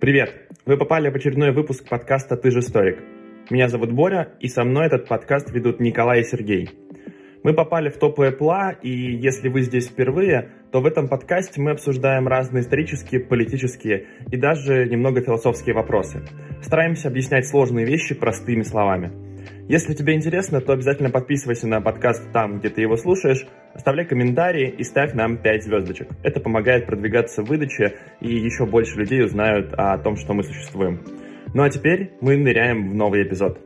Привет! Вы попали в очередной выпуск подкаста «Ты же историк». Меня зовут Боря, и со мной этот подкаст ведут Николай и Сергей. Мы попали в топы Apple, и если вы здесь впервые, то в этом подкасте мы обсуждаем разные исторические, политические и даже немного философские вопросы. Стараемся объяснять сложные вещи простыми словами. Если тебе интересно, то обязательно подписывайся на подкаст там, где ты его слушаешь, оставляй комментарии и ставь нам 5 звездочек. Это помогает продвигаться в выдаче, и еще больше людей узнают о том, что мы существуем. Ну а теперь мы ныряем в новый эпизод.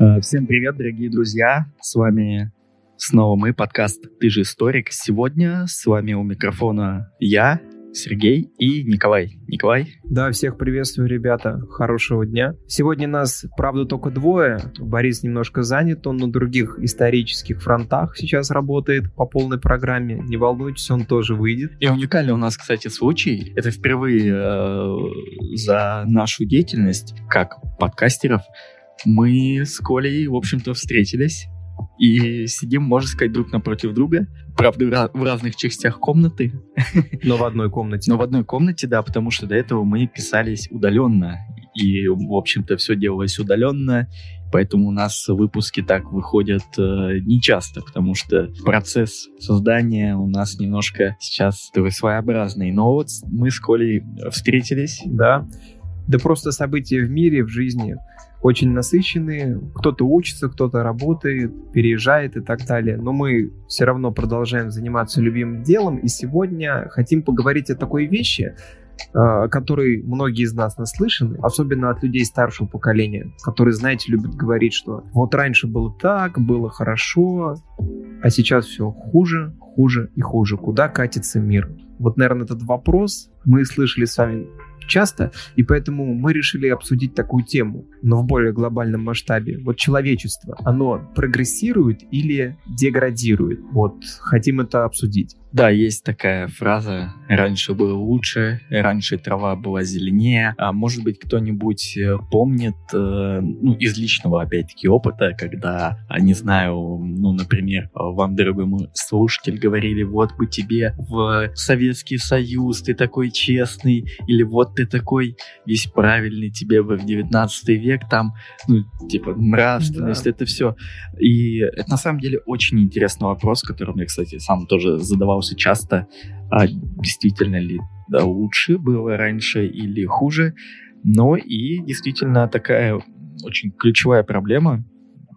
Э, всем привет, дорогие друзья! С вами снова мы, подкаст «Ты же историк». Сегодня с вами у микрофона я, Сергей и Николай. Николай? Да, всех приветствую, ребята. Хорошего дня. Сегодня нас, правда, только двое. Борис немножко занят, он на других исторических фронтах сейчас работает по полной программе. Не волнуйтесь, он тоже выйдет. И уникальный у нас, кстати, случай. Это впервые э, за нашу деятельность, как подкастеров, мы с Колей, в общем-то, встретились и сидим, можно сказать, друг напротив друга. Правда, в разных частях комнаты. Но в одной комнате. Но в одной комнате, да, потому что до этого мы писались удаленно. И, в общем-то, все делалось удаленно. Поэтому у нас выпуски так выходят э, нечасто, потому что процесс создания у нас немножко сейчас своеобразный. Но вот мы с Колей встретились. Да. Да просто события в мире, в жизни очень насыщенные. Кто-то учится, кто-то работает, переезжает и так далее. Но мы все равно продолжаем заниматься любимым делом. И сегодня хотим поговорить о такой вещи, о а, которой многие из нас наслышаны, особенно от людей старшего поколения, которые, знаете, любят говорить, что вот раньше было так, было хорошо, а сейчас все хуже, хуже и хуже. Куда катится мир? Вот, наверное, этот вопрос мы слышали с вами часто, и поэтому мы решили обсудить такую тему, но в более глобальном масштабе. Вот человечество, оно прогрессирует или деградирует? Вот хотим это обсудить. Да, есть такая фраза «раньше было лучше», «раньше трава была зеленее». А может быть, кто-нибудь э, помнит, э, ну, из личного, опять-таки, опыта, когда, а, не знаю, ну, например, вам, дорогой мой слушатель, говорили, вот бы тебе в Советский Союз, ты такой честный, или вот ты такой весь правильный, тебе бы в 19 век там, ну, типа, нравственность, да. это все. И это на самом деле очень интересный вопрос, который мне, кстати, сам тоже задавал задавался часто, а действительно ли да, лучше было раньше или хуже. Но и действительно такая очень ключевая проблема,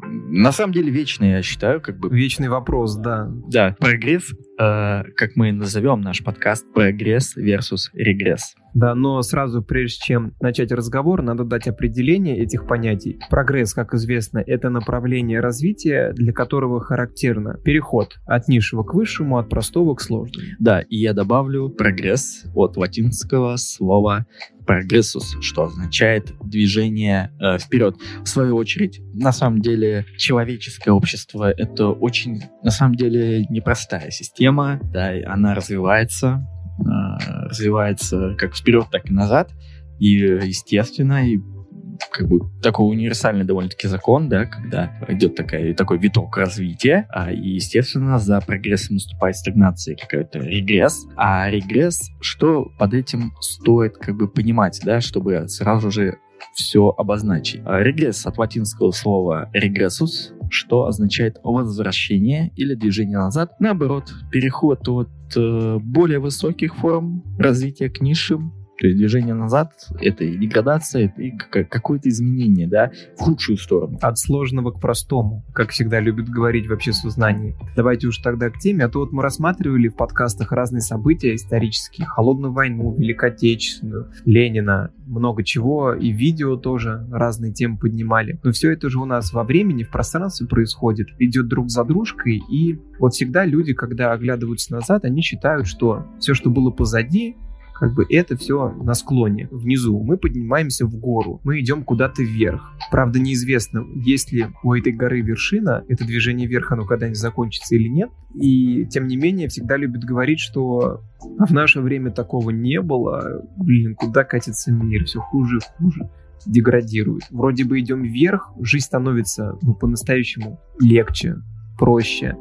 на самом деле вечный, я считаю, как бы... Вечный вопрос, да. Да, прогресс, э, как мы назовем наш подкаст, прогресс versus регресс. Да, но сразу, прежде чем начать разговор, надо дать определение этих понятий. Прогресс, как известно, это направление развития, для которого характерно переход от низшего к высшему, от простого к сложному. Да, и я добавлю прогресс от латинского слова прогрессус, что означает движение э, вперед. В свою очередь, на самом деле, человеческое общество это очень, на самом деле, непростая система, да, она развивается, Э, развивается как вперед, так и назад. И, естественно, и как бы такой универсальный довольно-таки закон, да, когда идет такая, такой виток развития, а, и, естественно, за прогрессом наступает стагнация, какой-то регресс. А регресс, что под этим стоит как бы понимать, да, чтобы сразу же все обозначить. А, регресс от латинского слова регрессус, что означает возвращение или движение назад. Наоборот, переход от э, более высоких форм развития к низшим то есть движение назад — это и деградация, это и какое-то изменение, да, в худшую сторону. От сложного к простому, как всегда любят говорить вообще сознание. Давайте уж тогда к теме, а то вот мы рассматривали в подкастах разные события исторические, Холодную войну, Великую Отечественную, Ленина, много чего, и видео тоже разные темы поднимали. Но все это же у нас во времени, в пространстве происходит, идет друг за дружкой, и вот всегда люди, когда оглядываются назад, они считают, что все, что было позади, как бы это все на склоне, внизу. Мы поднимаемся в гору, мы идем куда-то вверх. Правда, неизвестно, есть ли у этой горы вершина, это движение вверх, оно когда-нибудь закончится или нет. И, тем не менее, всегда любят говорить, что а в наше время такого не было. Блин, куда катится мир? Все хуже и хуже деградирует. Вроде бы идем вверх, жизнь становится ну, по-настоящему легче, проще.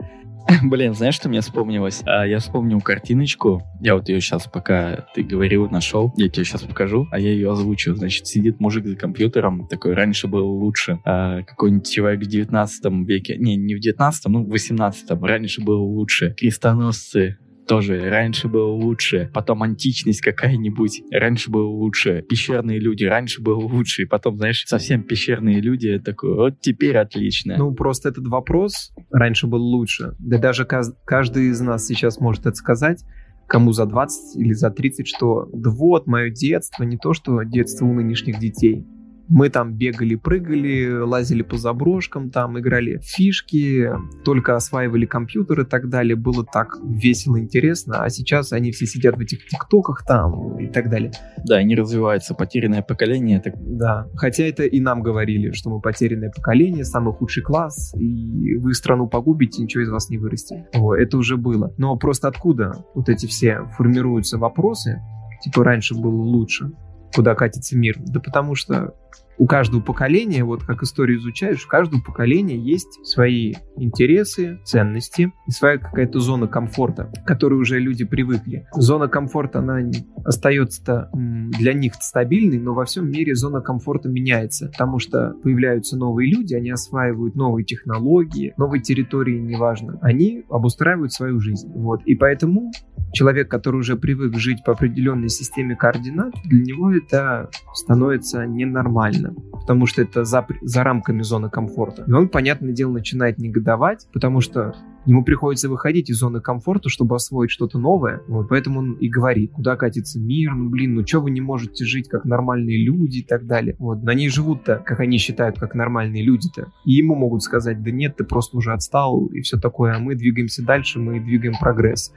Блин, знаешь, что мне вспомнилось? А, я вспомнил картиночку. Я вот ее сейчас, пока ты говорил, нашел. Я тебе сейчас покажу, а я ее озвучу. Значит, сидит мужик за компьютером. Такой, раньше был лучше. А, какой-нибудь человек в 19 веке. Не, не в 19, ну, в 18. Раньше было лучше. Крестоносцы тоже раньше было лучше, потом античность какая-нибудь, раньше было лучше, пещерные люди, раньше было лучше, и потом, знаешь, совсем пещерные люди, такой, вот теперь отлично. Ну, просто этот вопрос раньше был лучше, да даже каждый из нас сейчас может это сказать, кому за 20 или за 30, что да вот, мое детство, не то, что детство у нынешних детей. Мы там бегали, прыгали, лазили по заброшкам, там играли в фишки, только осваивали компьютер и так далее. Было так весело, интересно. А сейчас они все сидят в этих тиктоках там и так далее. Да, они развиваются. Потерянное поколение. Так... Да, хотя это и нам говорили, что мы потерянное поколение, самый худший класс, и вы страну погубите, ничего из вас не вырастет. О, это уже было. Но просто откуда вот эти все формируются вопросы, типа раньше было лучше, куда катится мир? Да потому что у каждого поколения, вот как историю изучаешь, у каждого поколения есть свои интересы, ценности и своя какая-то зона комфорта, к которой уже люди привыкли. Зона комфорта, она остается для них стабильной, но во всем мире зона комфорта меняется, потому что появляются новые люди, они осваивают новые технологии, новые территории, неважно. Они обустраивают свою жизнь. Вот. И поэтому человек, который уже привык жить по определенной системе координат, для него это становится ненормально потому что это за, за рамками зоны комфорта. И он, понятное дело, начинает негодовать, потому что ему приходится выходить из зоны комфорта, чтобы освоить что-то новое. Вот, поэтому он и говорит, куда катится мир, ну блин, ну что вы не можете жить как нормальные люди и так далее. Вот, но они живут-то, как они считают, как нормальные люди-то. И ему могут сказать, да нет, ты просто уже отстал и все такое, а мы двигаемся дальше, мы двигаем прогресс.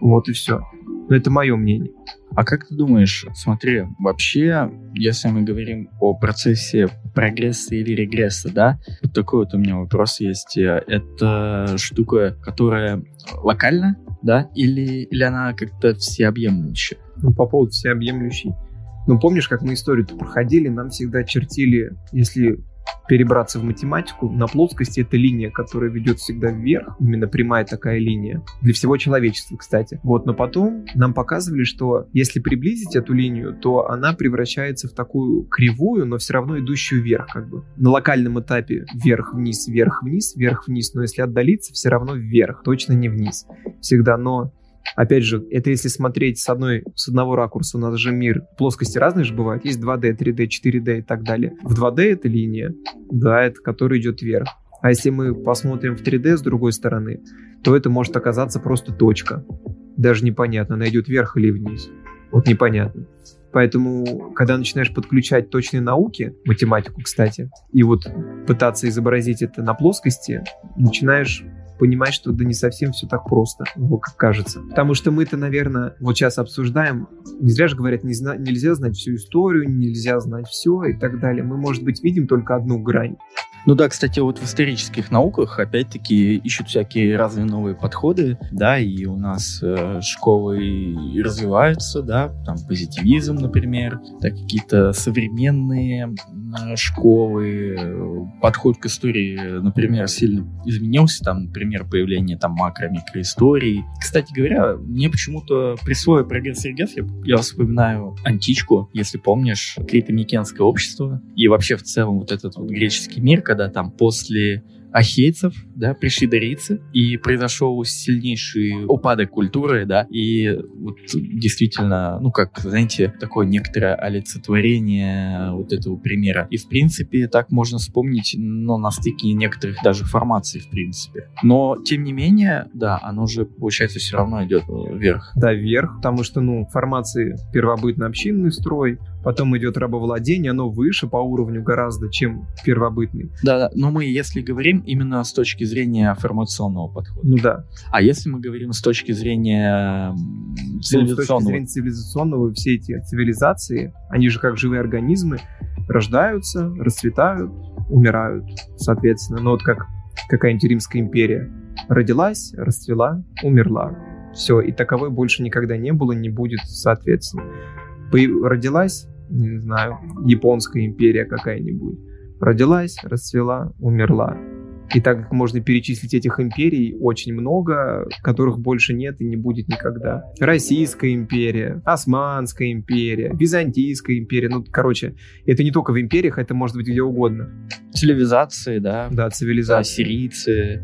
Вот и все. Но это мое мнение. А как ты думаешь, смотри, вообще, если мы говорим о процессе прогресса или регресса, да, вот такой вот у меня вопрос есть. Это штука, которая локальна, да, или, или она как-то всеобъемлющая? Ну, по поводу всеобъемлющей. Ну, помнишь, как мы историю-то проходили, нам всегда чертили, если перебраться в математику, на плоскости это линия, которая ведет всегда вверх, именно прямая такая линия, для всего человечества, кстати. Вот, но потом нам показывали, что если приблизить эту линию, то она превращается в такую кривую, но все равно идущую вверх, как бы. На локальном этапе вверх-вниз, вверх-вниз, вверх-вниз, но если отдалиться, все равно вверх, точно не вниз. Всегда, но Опять же, это если смотреть с, одной, с одного ракурса, у нас же мир плоскости разные же бывают. Есть 2D, 3D, 4D и так далее. В 2D это линия, да, это которая идет вверх. А если мы посмотрим в 3D с другой стороны, то это может оказаться просто точка. Даже непонятно, она идет вверх или вниз. Вот непонятно. Поэтому, когда начинаешь подключать точные науки, математику, кстати, и вот пытаться изобразить это на плоскости, начинаешь понимать, что да не совсем все так просто, как кажется. Потому что мы-то, наверное, вот сейчас обсуждаем, не зря же говорят, не зна- нельзя знать всю историю, нельзя знать все и так далее. Мы, может быть, видим только одну грань. Ну да, кстати, вот в исторических науках опять-таки ищут всякие разные новые подходы, да, и у нас э, школы развиваются, да, там позитивизм, например, да, какие-то современные школы, э, подход к истории, например, сильно изменился, там, например, появление там макро-микроисторий. Кстати говоря, мне почему-то при свой прогресс регресс я, я вспоминаю античку, если помнишь, крито-микенское общество, и вообще в целом вот этот вот греческий мир, когда там после ахейцев, да, пришли дарийцы, и произошел сильнейший упадок культуры, да, и вот действительно, ну, как, знаете, такое некоторое олицетворение вот этого примера. И, в принципе, так можно вспомнить, но на стыке некоторых даже формаций, в принципе. Но, тем не менее, да, оно же, получается, все равно идет вверх. Да, вверх, потому что, ну, формации первобытно-общинный строй, потом идет рабовладение, оно выше по уровню гораздо, чем первобытный. Да, да, но мы, если говорим именно с точки зрения формационного подхода. Ну да. А если мы говорим с точки зрения цивилизационного? Ну, с точки зрения цивилизационного, все эти цивилизации, они же как живые организмы, рождаются, расцветают, умирают, соответственно. Но вот как какая-нибудь Римская империя. Родилась, расцвела, умерла. Все, и таковой больше никогда не было, не будет, соответственно. Родилась, не знаю, Японская империя какая-нибудь. Родилась, расцвела, умерла. И так как можно перечислить этих империй очень много, которых больше нет и не будет никогда. Российская империя, Османская империя, Византийская империя. Ну, короче, это не только в империях, это может быть где угодно. Цивилизации, да. Да, цивилизации. Ассирийцы,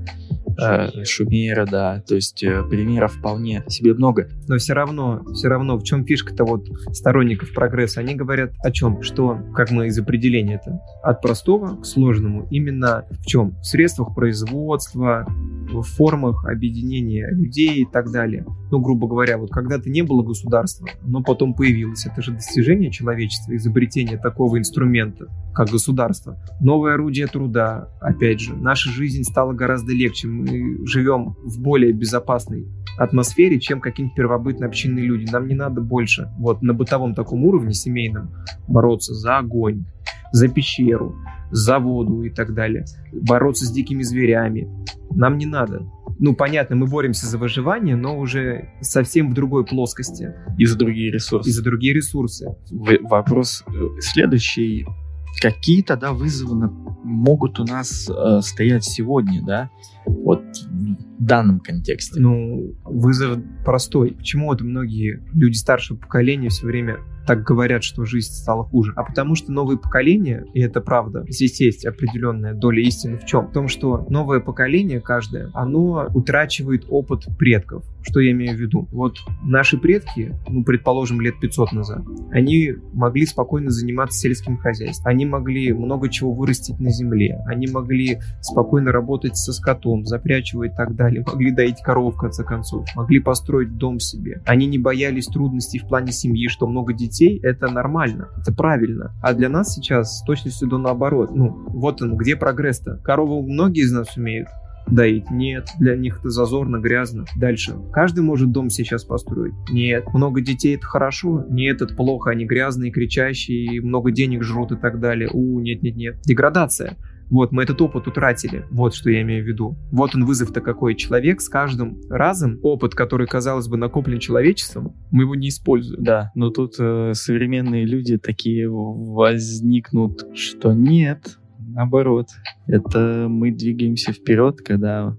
э, Шумера, да. То есть э, примеров вполне себе много. Но все равно, все равно, в чем фишка-то вот сторонников прогресса? Они говорят о чем? Что, как мы из определения это, от простого к сложному. Именно в чем? В средствах производства, в формах объединения людей и так далее. Ну, грубо говоря, вот когда-то не было государства, но потом появилось. Это же достижение человечества, изобретение такого инструмента, как государство. Новое орудие труда, опять же. Наша жизнь стала гораздо легче. Мы живем в более безопасной атмосфере, чем какие-нибудь первобытные общинные люди. Нам не надо больше вот на бытовом таком уровне семейном бороться за огонь, за пещеру, за воду и так далее, бороться с дикими зверями. Нам не надо. Ну, понятно, мы боремся за выживание, но уже совсем в другой плоскости. И за другие ресурсы. И за другие ресурсы. В- вопрос э, следующий. Какие тогда вызовы могут у нас э, стоять сегодня, да? Вот в данном контексте. Ну, вызов простой. Почему вот многие люди старшего поколения все время так говорят, что жизнь стала хуже. А потому что новые поколения, и это правда, здесь есть определенная доля истины в чем? В том, что новое поколение каждое, оно утрачивает опыт предков. Что я имею в виду? Вот наши предки, ну, предположим, лет 500 назад, они могли спокойно заниматься сельским хозяйством. Они могли много чего вырастить на земле. Они могли спокойно работать со скотом, запрячь его и так далее. Могли доить корову, в конце концов. Могли построить дом себе. Они не боялись трудностей в плане семьи, что много детей это нормально, это правильно. А для нас сейчас с точностью до наоборот. Ну, вот он, где прогресс-то? Корову многие из нас умеют доить? Нет. Для них это зазорно, грязно. Дальше. Каждый может дом сейчас построить? Нет. Много детей это хорошо? Нет, это плохо. Они грязные, кричащие, много денег жрут и так далее. У, нет-нет-нет. Деградация. Вот, мы этот опыт утратили. Вот что я имею в виду. Вот он вызов-то какой. Человек с каждым разом, опыт, который, казалось бы, накоплен человечеством, мы его не используем. Да, но тут э, современные люди такие возникнут, что нет, наоборот. Это мы двигаемся вперед, когда...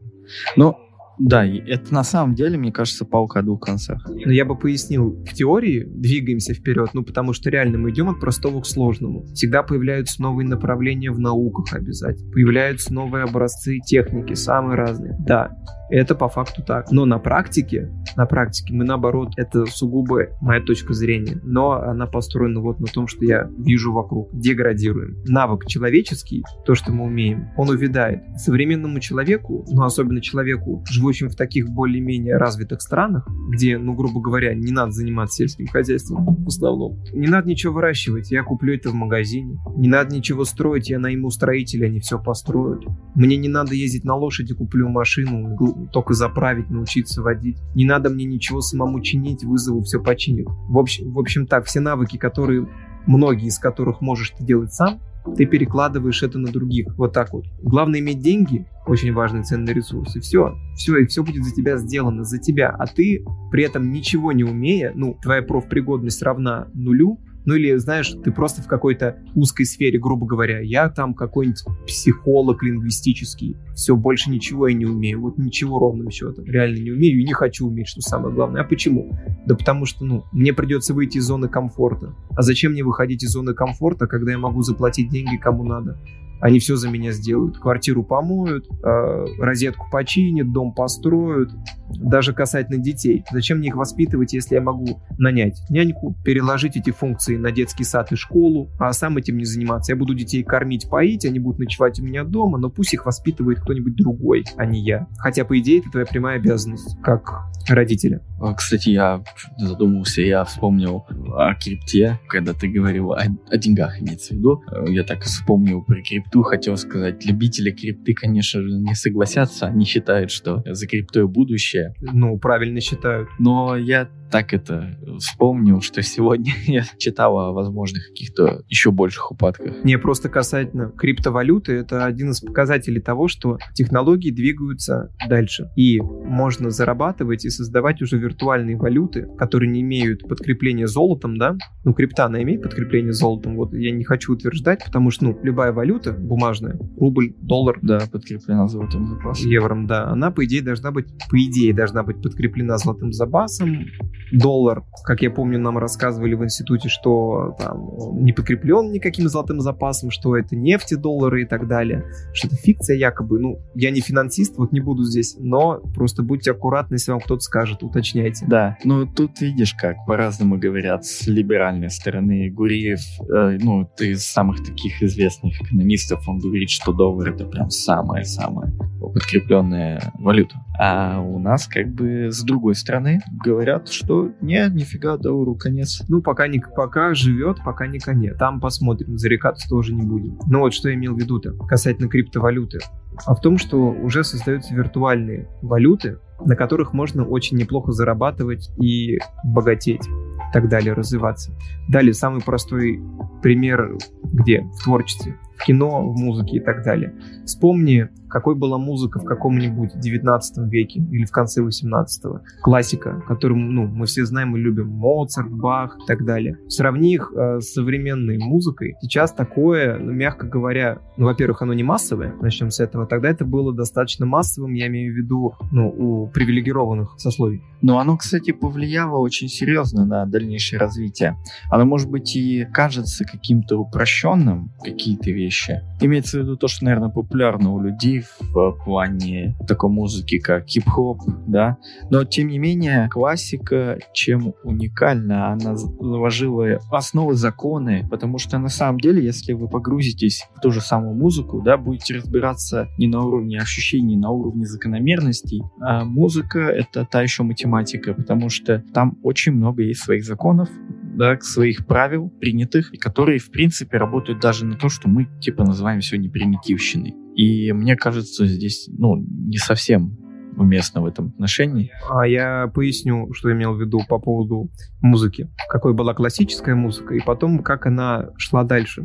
Ну, да, это на самом деле, мне кажется, палка о двух концах. Но я бы пояснил, в теории двигаемся вперед, ну потому что реально мы идем от простого к сложному. Всегда появляются новые направления в науках обязательно. Появляются новые образцы техники, самые разные. Да, это по факту так. Но на практике, на практике мы наоборот, это сугубо моя точка зрения. Но она построена вот на том, что я вижу вокруг. Деградируем. Навык человеческий, то, что мы умеем, он увядает. Современному человеку, ну особенно человеку, живущим в таких более-менее развитых странах, где, ну грубо говоря, не надо заниматься сельским хозяйством в основном. Не надо ничего выращивать, я куплю это в магазине. Не надо ничего строить, я найму строителя, они все построят. Мне не надо ездить на лошади, куплю машину, только заправить, научиться водить. Не надо мне ничего самому чинить, вызову все починит. В общем, в общем так, все навыки, которые, многие из которых можешь ты делать сам, ты перекладываешь это на других. Вот так вот. Главное иметь деньги, очень важный ценный ресурс, и все. Все, и все будет за тебя сделано, за тебя. А ты, при этом ничего не умея, ну, твоя профпригодность равна нулю, ну или, знаешь, ты просто в какой-то узкой сфере, грубо говоря. Я там какой-нибудь психолог лингвистический. Все, больше ничего я не умею. Вот ничего ровным счетом. Реально не умею и не хочу уметь, что самое главное. А почему? Да потому что, ну, мне придется выйти из зоны комфорта. А зачем мне выходить из зоны комфорта, когда я могу заплатить деньги кому надо? Они все за меня сделают. Квартиру помоют, э, розетку починят, дом построят. Даже касательно детей. Зачем мне их воспитывать, если я могу нанять няньку, переложить эти функции на детский сад и школу, а сам этим не заниматься? Я буду детей кормить, поить, они будут ночевать у меня дома, но пусть их воспитывает кто-нибудь другой, а не я. Хотя, по идее, это твоя прямая обязанность, как родителя. А, Кстати, я задумался, я вспомнил о крипте, когда ты говорил о, о деньгах, имеется в виду. Я так вспомнил про крипту, хотел сказать, любители крипты, конечно же, не согласятся, они считают, что за криптой будущее. Ну, правильно считают. Но я так это вспомнил, что сегодня я читал о возможных каких-то еще больших упадках. Не, просто касательно криптовалюты, это один из показателей того, что технологии двигаются дальше. И можно зарабатывать и создавать уже виртуальные валюты, которые не имеют подкрепления золотом, да? Ну, крипта, она имеет подкрепление золотом. Вот я не хочу утверждать, потому что, ну, любая валюта бумажная, рубль, доллар, Да, подкреплена золотым запасом. евром, да, она, по идее, должна быть, по идее, должна быть подкреплена золотым запасом. Доллар, как я помню, нам рассказывали в институте, что там он не подкреплен никаким золотым запасом, что это нефти, доллары и так далее, что это фикция якобы. Ну, я не финансист, вот не буду здесь, но просто будьте аккуратны, если вам кто-то скажет, уточняйте. Да, ну тут видишь как, по-разному говорят с либеральной стороны. Гуриев, э, ну, ты из самых таких известных экономистов, он говорит, что доллар это прям самая-самая подкрепленная валюта. А у нас как бы с другой стороны говорят, что не, нифига, доллару конец. Ну, пока, не, пока живет, пока не конец. Там посмотрим, зарекаться тоже не будем. Ну вот что я имел в виду-то касательно криптовалюты. А в том, что уже создаются виртуальные валюты, на которых можно очень неплохо зарабатывать и богатеть, так далее, развиваться. Далее, самый простой пример где? В творчестве, в кино, в музыке и так далее. Вспомни, какой была музыка в каком-нибудь 19 веке или в конце 18-го. Классика, которую ну, мы все знаем и любим. Моцарт, Бах и так далее. Сравни их э, с современной музыкой. Сейчас такое, ну, мягко говоря, ну, во-первых, оно не массовое, начнем с этого. Тогда это было достаточно массовым, я имею в виду, ну, у привилегированных сословий. Но оно, кстати, повлияло очень серьезно на дальнейшее развитие. Оно, может быть, и кажется каким-то упрощенным, какие-то вещи. Имеется в виду то, что, наверное, популярно у людей в плане такой музыки, как хип-хоп, да. Но, тем не менее, классика, чем уникальна, она заложила основы законы, потому что, на самом деле, если вы погрузитесь в ту же самую музыку, да, будете разбираться не на уровне ощущений, на уровне закономерностей, а музыка — это та еще математика, потому что там очень много есть своих законов, да, своих правил принятых, и которые, в принципе, работают даже на то, что мы, типа, называем сегодня примитивщиной. И мне кажется, здесь, ну, не совсем уместно в этом отношении. А я поясню, что имел в виду по поводу музыки. Какой была классическая музыка, и потом, как она шла дальше.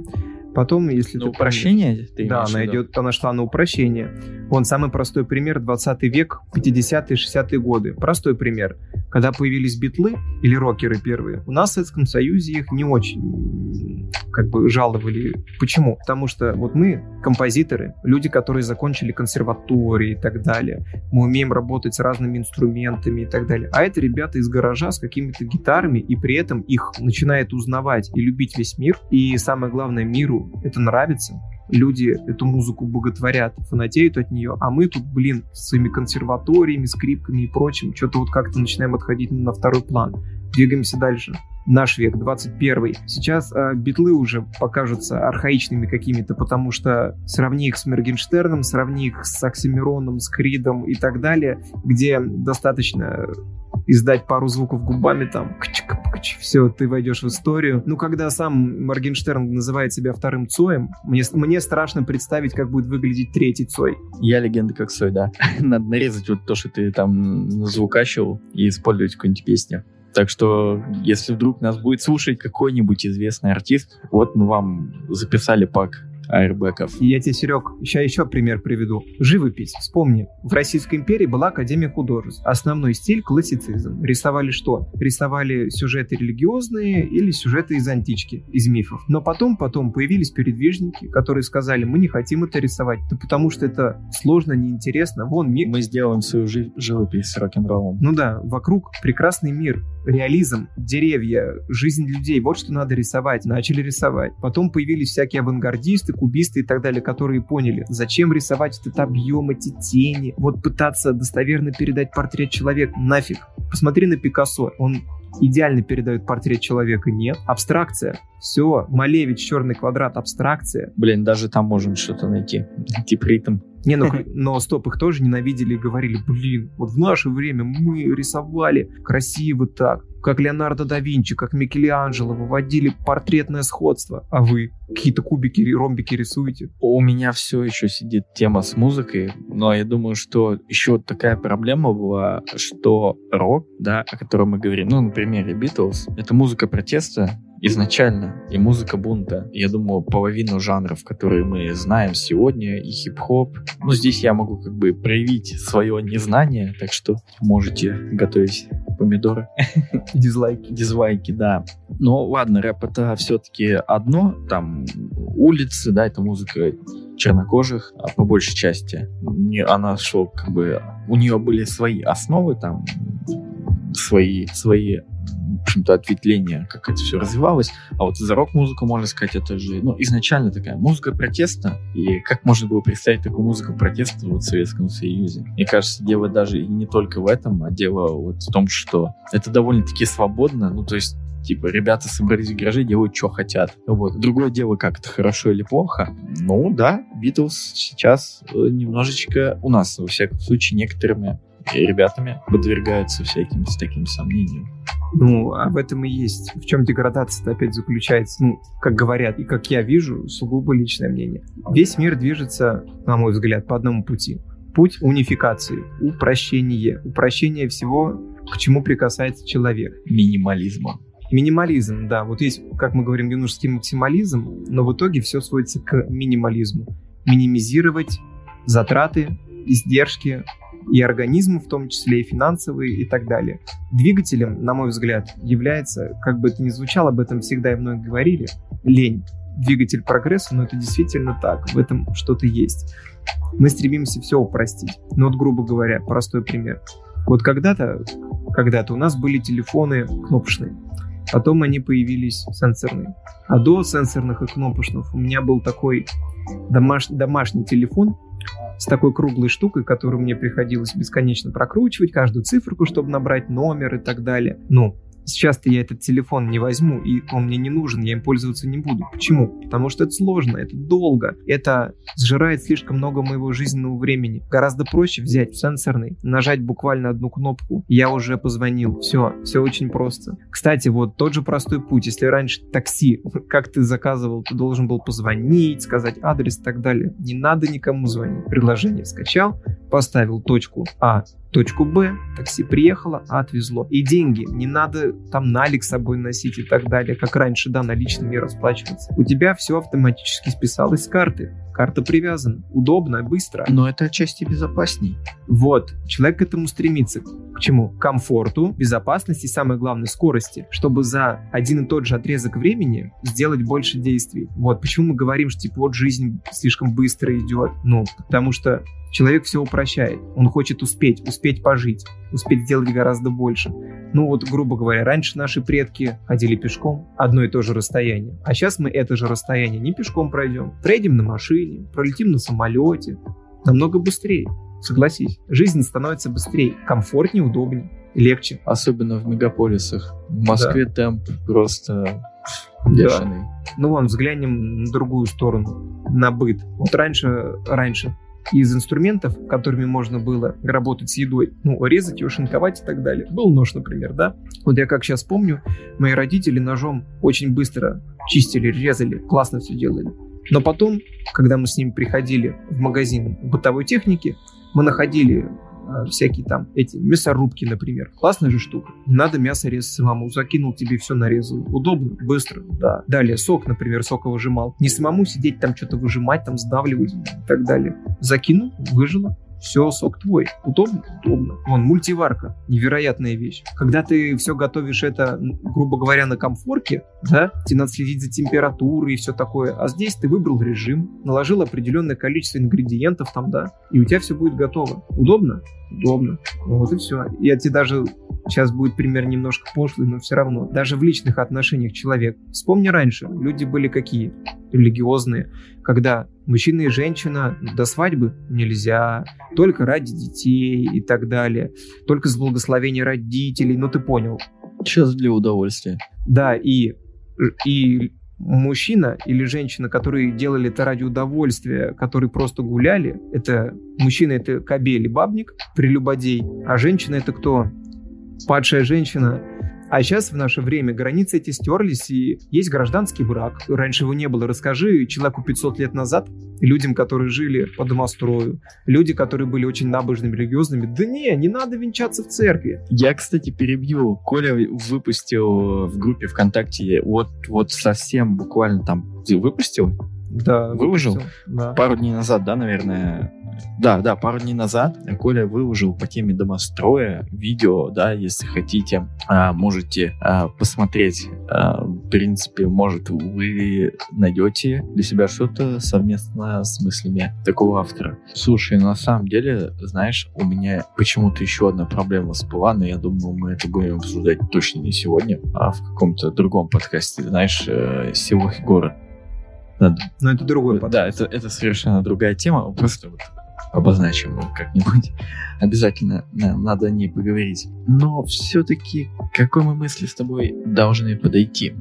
Потом, если На ты упрощение? ты Да, она виду? идет, она шла на упрощение. Вон самый простой пример 20 век, 50-е, 60-е годы. Простой пример. Когда появились битлы или рокеры первые, у нас в Советском Союзе их не очень как бы жаловали. Почему? Потому что вот мы композиторы, люди, которые закончили консерватории и так далее. Мы умеем работать с разными инструментами и так далее. А это ребята из гаража с какими-то гитарами, и при этом их начинает узнавать и любить весь мир. И самое главное, миру это нравится. Люди эту музыку боготворят, фанатеют от нее, а мы тут, блин, с своими консерваториями, скрипками и прочим, что-то вот как-то начинаем отходить на второй план. Двигаемся дальше. Наш век, 21 Сейчас э, битлы уже покажутся архаичными какими-то, потому что сравни их с Мергенштерном, сравни их с Оксимироном, с Кридом и так далее, где достаточно издать пару звуков губами, там, все, ты войдешь в историю. Ну, когда сам Моргенштерн называет себя вторым Цоем, мне, мне страшно представить, как будет выглядеть третий Цой. Я легенда как Сой, да. Надо нарезать вот то, что ты там звукачил и использовать в какой-нибудь песне. Так что, если вдруг нас будет слушать какой-нибудь известный артист, вот мы вам записали пак аэрбэков. И я тебе, Серег, еще, еще пример приведу. Живопись. Вспомни, в Российской империи была Академия художеств. Основной стиль – классицизм. Рисовали что? Рисовали сюжеты религиозные или сюжеты из антички, из мифов. Но потом, потом появились передвижники, которые сказали, мы не хотим это рисовать, да потому что это сложно, неинтересно. Вон мир. Мы сделаем свою жи- живопись с рок-н-роллом. Ну да, вокруг прекрасный мир, реализм, деревья, жизнь людей. Вот что надо рисовать. Начали рисовать. Потом появились всякие авангардисты, кубисты и так далее, которые поняли, зачем рисовать этот объем, эти тени. Вот пытаться достоверно передать портрет человека. Нафиг. Посмотри на Пикассо. Он идеально передает портрет человека. Нет. Абстракция. Все. Малевич, черный квадрат, абстракция. Блин, даже там можем что-то найти. Типа ритм. Не, ну, но стоп, их тоже ненавидели и говорили, блин, вот в наше время мы рисовали красиво так, как Леонардо да Винчи, как Микеланджело выводили портретное сходство. А вы какие-то кубики, ромбики рисуете? У меня все еще сидит тема с музыкой, но я думаю, что еще такая проблема была, что рок, да, о котором мы говорим, ну, на примере Битлз, это музыка протеста, изначально и музыка бунта. Я думаю, половину жанров, которые мы знаем сегодня, и хип-хоп. Ну, здесь я могу как бы проявить свое незнание, так что можете готовить помидоры. Дизлайки. Дизлайки, да. Но ладно, рэп это все-таки одно, там улицы, да, это музыка чернокожих, а по большей части. Она шел как бы, у нее были свои основы, там свои, свои в общем-то, ответвления, как это все развивалось. А вот за рок-музыку, можно сказать, это же, ну, изначально такая музыка протеста. И как можно было представить такую музыку протеста вот в Советском Союзе? Мне кажется, дело даже и не только в этом, а дело вот в том, что это довольно-таки свободно. Ну, то есть типа, ребята собрались в гараже, делают, что хотят. Вот. Другое дело, как это хорошо или плохо. Ну, да, Битлз сейчас э, немножечко у нас, во всяком случае, некоторыми ребятами подвергаются всяким с таким сомнениям. Ну, а в этом и есть. В чем деградация опять заключается, ну, как говорят, и как я вижу, сугубо личное мнение. Весь мир движется, на мой взгляд, по одному пути. Путь унификации, упрощение. Упрощение всего, к чему прикасается человек. Минимализма. Минимализм, да. Вот есть, как мы говорим, юношеский максимализм, но в итоге все сводится к минимализму. Минимизировать затраты, издержки, и организм, в том числе и финансовые и так далее. Двигателем, на мой взгляд, является, как бы это ни звучало, об этом всегда и многие говорили, лень. Двигатель прогресса, но это действительно так, в этом что-то есть. Мы стремимся все упростить. Ну вот, грубо говоря, простой пример. Вот когда-то, когда-то у нас были телефоны кнопочные, потом они появились сенсорные. А до сенсорных и кнопочных у меня был такой домаш... домашний телефон, с такой круглой штукой, которую мне приходилось бесконечно прокручивать, каждую циферку, чтобы набрать номер и так далее. Ну, Сейчас-то я этот телефон не возьму, и он мне не нужен, я им пользоваться не буду. Почему? Потому что это сложно, это долго, это сжирает слишком много моего жизненного времени. Гораздо проще взять сенсорный, нажать буквально одну кнопку, я уже позвонил. Все, все очень просто. Кстати, вот тот же простой путь. Если раньше такси, как ты заказывал, ты должен был позвонить, сказать адрес и так далее. Не надо никому звонить. Приложение скачал, поставил точку А точку Б, такси приехало, отвезло. И деньги, не надо там налик с собой носить и так далее, как раньше, да, наличными расплачиваться. У тебя все автоматически списалось с карты. Карта привязана. Удобно, быстро. Но это отчасти безопасней. Вот. Человек к этому стремится. К чему? К комфорту, безопасности и, самое главное, скорости. Чтобы за один и тот же отрезок времени сделать больше действий. Вот. Почему мы говорим, что, типа, вот жизнь слишком быстро идет? Ну, потому что Человек все упрощает. Он хочет успеть, успеть пожить, успеть сделать гораздо больше. Ну вот, грубо говоря, раньше наши предки ходили пешком одно и то же расстояние. А сейчас мы это же расстояние не пешком пройдем. Проедем на машине, пролетим на самолете. Намного быстрее. Согласись, жизнь становится быстрее, комфортнее, удобнее, легче. Особенно в мегаполисах. В Москве да. темп просто бешеный. Да. Ну вон, взглянем на другую сторону, на быт. Вот раньше, раньше из инструментов, которыми можно было работать с едой, ну, резать ее, шинковать и так далее. Был нож, например, да? Вот я как сейчас помню, мои родители ножом очень быстро чистили, резали, классно все делали. Но потом, когда мы с ними приходили в магазин бытовой техники, мы находили всякие там эти мясорубки, например. Классная же штука. Надо мясо резать самому. Закинул тебе все нарезал. Удобно, быстро. Да. Далее сок, например, соковыжимал. Не самому сидеть там что-то выжимать, там сдавливать и так далее. Закинул, выжило, все, сок твой. Удобно? Удобно. Вон, мультиварка. Невероятная вещь. Когда ты все готовишь это, грубо говоря, на комфорке, да, тебе надо следить за температурой и все такое. А здесь ты выбрал режим, наложил определенное количество ингредиентов там, да, и у тебя все будет готово. Удобно? Удобно. Вот и все. Я тебе даже Сейчас будет пример немножко пошлый, но все равно. Даже в личных отношениях человек. Вспомни раньше, люди были какие? Религиозные. Когда мужчина и женщина до свадьбы нельзя, только ради детей и так далее, только с благословения родителей, ну ты понял. Сейчас для удовольствия. Да, и, и мужчина или женщина, которые делали это ради удовольствия, которые просто гуляли, это мужчина это кобель и бабник, прелюбодей, а женщина это кто? падшая женщина, А сейчас в наше время границы эти стерлись, и есть гражданский брак. Раньше его не было. Расскажи человеку 500 лет назад, людям, которые жили по домострою, люди, которые были очень набожными, религиозными, да не, не надо венчаться в церкви. Я, кстати, перебью. Коля выпустил в группе ВКонтакте вот, вот совсем буквально там выпустил да, выложил да. пару дней назад, да, наверное. Да, да, пару дней назад Коля выложил по теме домостроя видео, да, если хотите, а, можете а, посмотреть. А, в принципе, может, вы найдете для себя что-то совместно с мыслями такого автора. Слушай, на самом деле, знаешь, у меня почему-то еще одна проблема всплыла, но я думаю, мы это будем обсуждать точно не сегодня, а в каком-то другом подкасте. Знаешь, э, село и город надо. Но это другой подкаст. Да, это, это совершенно другая тема. Просто вот обозначим как-нибудь. Обязательно надо о ней поговорить. Но все-таки какой мы мысли с тобой должны подойти?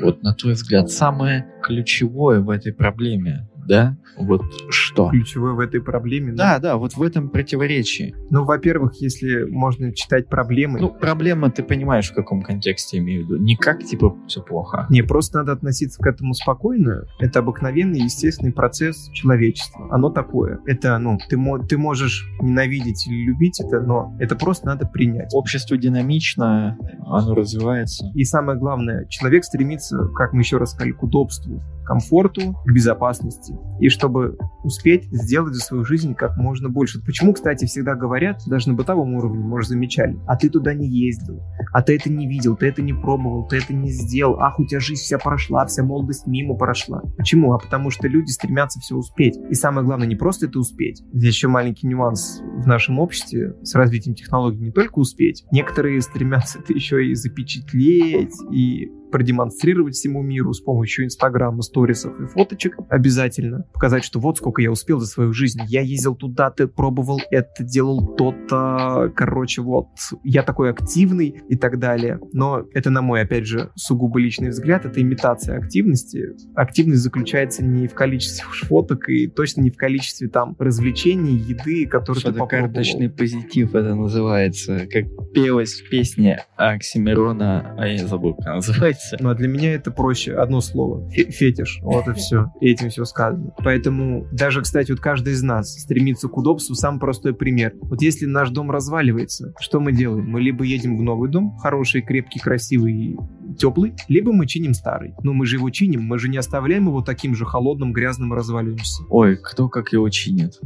Вот на твой взгляд, самое ключевое в этой проблеме да? Вот что? Ключевое в этой проблеме. Да, да, вот в этом противоречии. Ну, во-первых, если можно читать проблемы... Ну, проблема, ты понимаешь, в каком контексте я имею в виду. Не как, типа, все плохо. Не, просто надо относиться к этому спокойно. Это обыкновенный, естественный процесс человечества. Оно такое. Это, ну, ты, ты можешь ненавидеть или любить это, но это просто надо принять. Общество динамично, оно развивается. И самое главное, человек стремится, как мы еще раз сказали, к удобству комфорту, к безопасности. И чтобы успеть сделать за свою жизнь как можно больше. Почему, кстати, всегда говорят, даже на бытовом уровне, может, замечали, а ты туда не ездил, а ты это не видел, ты это не пробовал, ты это не сделал, ах, у тебя жизнь вся прошла, вся молодость мимо прошла. Почему? А потому что люди стремятся все успеть. И самое главное, не просто это успеть. Здесь еще маленький нюанс в нашем обществе с развитием технологий не только успеть, некоторые стремятся это еще и запечатлеть, и продемонстрировать всему миру с помощью Инстаграма, сторисов и фоточек обязательно. Показать, что вот сколько я успел за свою жизнь. Я ездил туда-то, пробовал это, делал то-то. Короче, вот, я такой активный и так далее. Но это, на мой, опять же, сугубо личный взгляд, это имитация активности. Активность заключается не в количестве фоток и точно не в количестве там развлечений, еды, которые ты попробовал. Карточный позитив это называется. Как пелось в песне Оксимирона, а я забыл, как она называется нравится. Но для меня это проще. Одно слово. Фетиш. Вот и все. И этим все сказано. Поэтому даже, кстати, вот каждый из нас стремится к удобству. Самый простой пример. Вот если наш дом разваливается, что мы делаем? Мы либо едем в новый дом, хороший, крепкий, красивый, теплый, либо мы чиним старый. Но мы же его чиним, мы же не оставляем его таким же холодным, грязным и разваливаемся. Ой, кто как его чинит?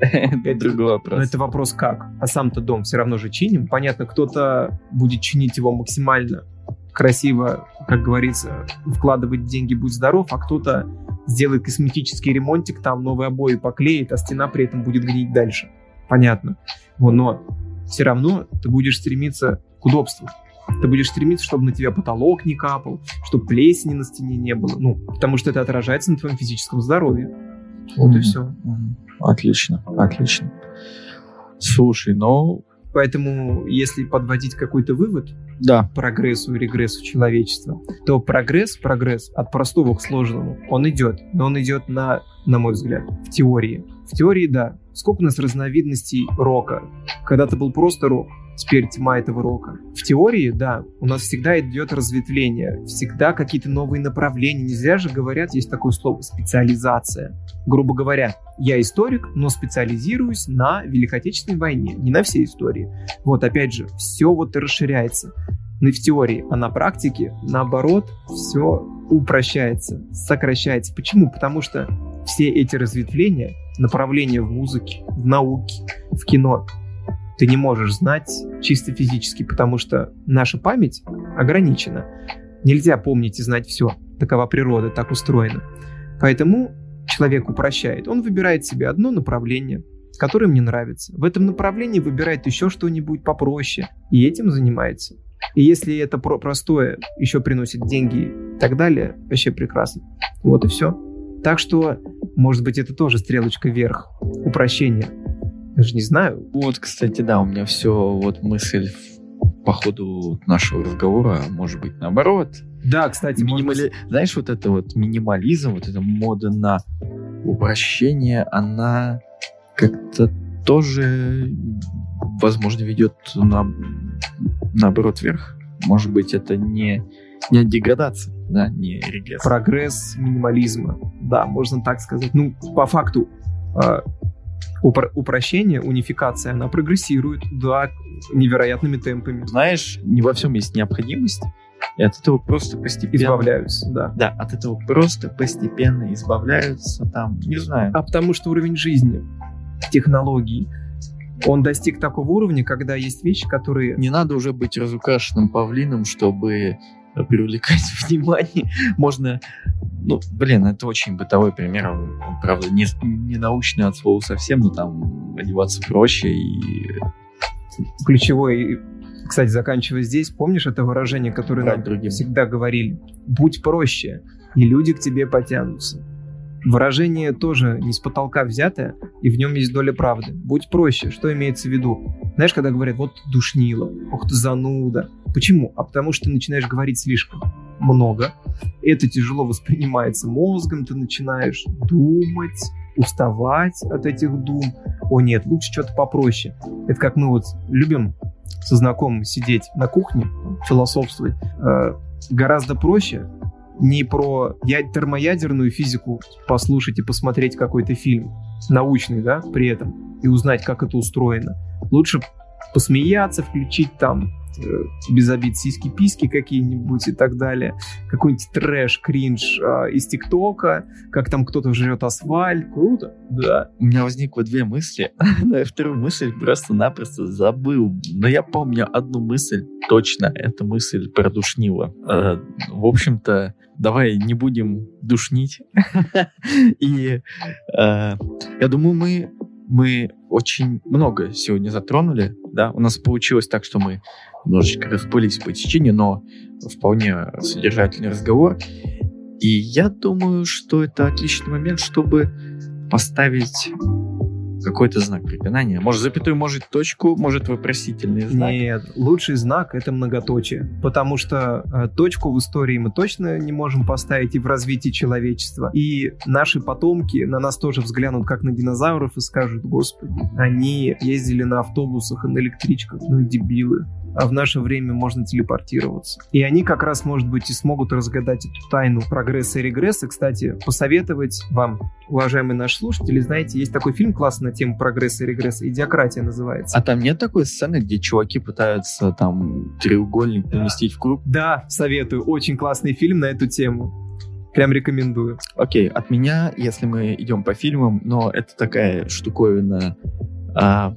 Это другой вопрос. Но это вопрос как. А сам-то дом все равно же чиним. Понятно, кто-то будет чинить его максимально красиво, как говорится, вкладывать деньги, будь здоров, а кто-то сделает косметический ремонтик, там новые обои поклеит, а стена при этом будет гнить дальше. Понятно. Но все равно ты будешь стремиться к удобству. Ты будешь стремиться, чтобы на тебя потолок не капал, чтобы плесени на стене не было. Ну, потому что это отражается на твоем физическом здоровье. Вот mm-hmm. и все. Mm-hmm. Отлично, отлично. Слушай, ну, Поэтому, если подводить какой-то вывод да. прогрессу и регрессу человечества, то прогресс, прогресс от простого к сложному, он идет. Но он идет на, на мой взгляд, в теории. В теории, да. Сколько у нас разновидностей рока? Когда-то был просто рок, теперь тьма этого рока. В теории, да, у нас всегда идет разветвление, всегда какие-то новые направления. Не зря же говорят, есть такое слово специализация. Грубо говоря, я историк, но специализируюсь на Великой Отечественной войне, не на всей истории. Вот опять же, все вот и расширяется. Но и в теории, а на практике, наоборот, все упрощается, сокращается. Почему? Потому что все эти разветвления, направления в музыке, в науке, в кино, ты не можешь знать чисто физически, потому что наша память ограничена. Нельзя помнить и знать все. Такова природа, так устроена. Поэтому человек упрощает. Он выбирает себе одно направление, которое мне нравится. В этом направлении выбирает еще что-нибудь попроще. И этим занимается. И если это про простое еще приносит деньги и так далее, вообще прекрасно. Вот и все. Так что, может быть, это тоже стрелочка вверх. Упрощение. Даже не знаю. Вот, кстати, да, у меня все вот мысль по ходу нашего разговора, может быть, наоборот. Да, кстати, Минимали... Может... Знаешь, вот это вот минимализм, вот эта мода на упрощение, она как-то тоже, возможно, ведет на... наоборот вверх. Может быть, это не, не деградация, да, не регресс. Прогресс минимализма, да, можно так сказать. Ну, по факту, э, упро- упрощение, унификация, она прогрессирует, да, невероятными темпами. Знаешь, не во всем есть необходимость, и от этого просто постепенно... Избавляются, да. Да, от этого просто постепенно избавляются, там, не знаю. А потому что уровень жизни, технологий, он достиг такого уровня, когда есть вещи, которые... Не надо уже быть разукрашенным павлином, чтобы привлекать внимание. Можно, ну, блин, это очень бытовой пример, он, правда, не, не научный от слова совсем, но там одеваться проще и... Ключевой, кстати, заканчивая здесь, помнишь это выражение, которое Брать нам другим. всегда говорили? Будь проще, и люди к тебе потянутся. Выражение тоже не с потолка взятое, и в нем есть доля правды. Будь проще, что имеется в виду? Знаешь, когда говорят, вот душнило, ох ты зануда. Почему? А потому что ты начинаешь говорить слишком много. Это тяжело воспринимается мозгом, ты начинаешь думать, уставать от этих дум. О нет, лучше что-то попроще. Это как мы вот любим со знакомым сидеть на кухне, философствовать. Э, гораздо проще не про термоядерную физику послушать и посмотреть какой-то фильм научный, да, при этом, и узнать, как это устроено. Лучше посмеяться, включить там без обид сиськи-письки какие-нибудь и так далее. Какой-нибудь трэш, кринж э, из ТикТока, как там кто-то жрет асфальт. Круто, да. У меня возникло две мысли, но я вторую мысль просто-напросто забыл. Но я помню одну мысль точно. Это мысль про душнило. Э, В общем-то, давай не будем душнить. И э, я думаю, мы мы очень много сегодня затронули, да, у нас получилось так, что мы немножечко расплылись по течению, но вполне содержательный разговор. И я думаю, что это отличный момент, чтобы поставить какой-то знак препинания. Может, запятую, может, точку, может, вопросительный знак. Нет, лучший знак это многоточие, потому что э, точку в истории мы точно не можем поставить и в развитии человечества. И наши потомки на нас тоже взглянут как на динозавров и скажут, господи, они ездили на автобусах и на электричках, ну и дебилы. А в наше время можно телепортироваться. И они как раз, может быть, и смогут разгадать эту тайну прогресса и регресса. Кстати, посоветовать вам, уважаемые наши слушатели, знаете, есть такой фильм классный на тему прогресса и регресса, «Идиократия» называется. А там нет такой сцены, где чуваки пытаются там треугольник поместить в круг? Да, советую. Очень классный фильм на эту тему. Прям рекомендую. Окей, от меня, если мы идем по фильмам, но это такая штуковина, а,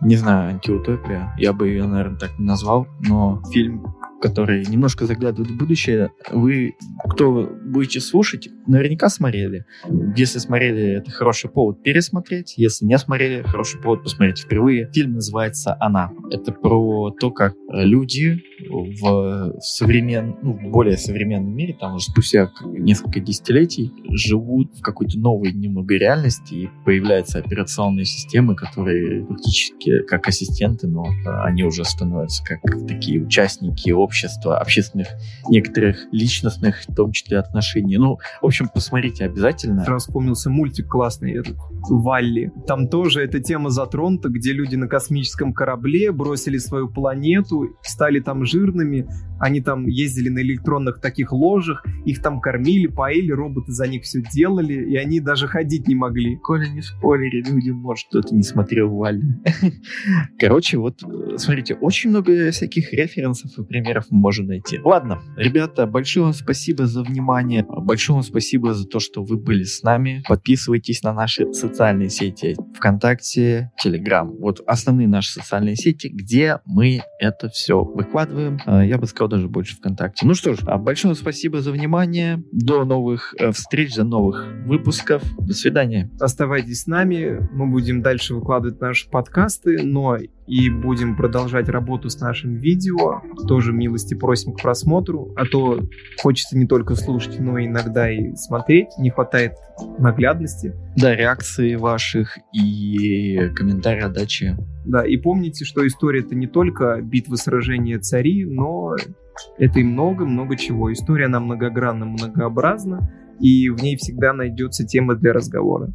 не знаю, антиутопия, я бы ее, наверное, так не назвал, но фильм, который немножко заглядывает в будущее, вы, кто будете слушать, наверняка смотрели. Если смотрели, это хороший повод пересмотреть, если не смотрели, хороший повод посмотреть впервые. Фильм называется «Она». Это про то, как люди в современ... ну, в более современном мире, там уже спустя несколько десятилетий, живут в какой-то новой немного реальности, и появляются операционные системы, которые фактически как ассистенты, но а, они уже становятся как такие участники общества, общественных, некоторых личностных, в том числе отношений. Ну, в общем, посмотрите обязательно. Сразу вспомнился мультик классный, этот Валли. Там тоже эта тема затронута, где люди на космическом корабле бросили свою планету, стали там жирными, они там ездили на электронных таких ложах, их там кормили, поили, роботы за них все делали, и они даже ходить не могли. Коля, не спойлери людям, может, кто-то не смотрел Валли. Короче, вот, э, смотрите, очень много всяких референсов и примеров можем найти. Ладно, ребята, большое вам спасибо за внимание, большое вам спасибо за то, что вы были с нами. Подписывайтесь на наши социальные сети ВКонтакте, Телеграм. Вот основные наши социальные сети, где мы это все выкладываем. Э, Я бы сказал, даже больше ВКонтакте. Ну что ж, а большое спасибо за внимание. До новых э, встреч, до новых выпусков. До свидания. Оставайтесь с нами, мы будем дальше выкладывать наши подкасты, но и будем продолжать работу с нашим видео. Тоже милости просим к просмотру, а то хочется не только слушать, но иногда и смотреть. Не хватает наглядности. Да, реакции ваших и комментарии отдачи. Да, и помните, что история это не только битвы, сражения, цари, но это и много-много чего. История она многогранна, многообразна, и в ней всегда найдется тема для разговора.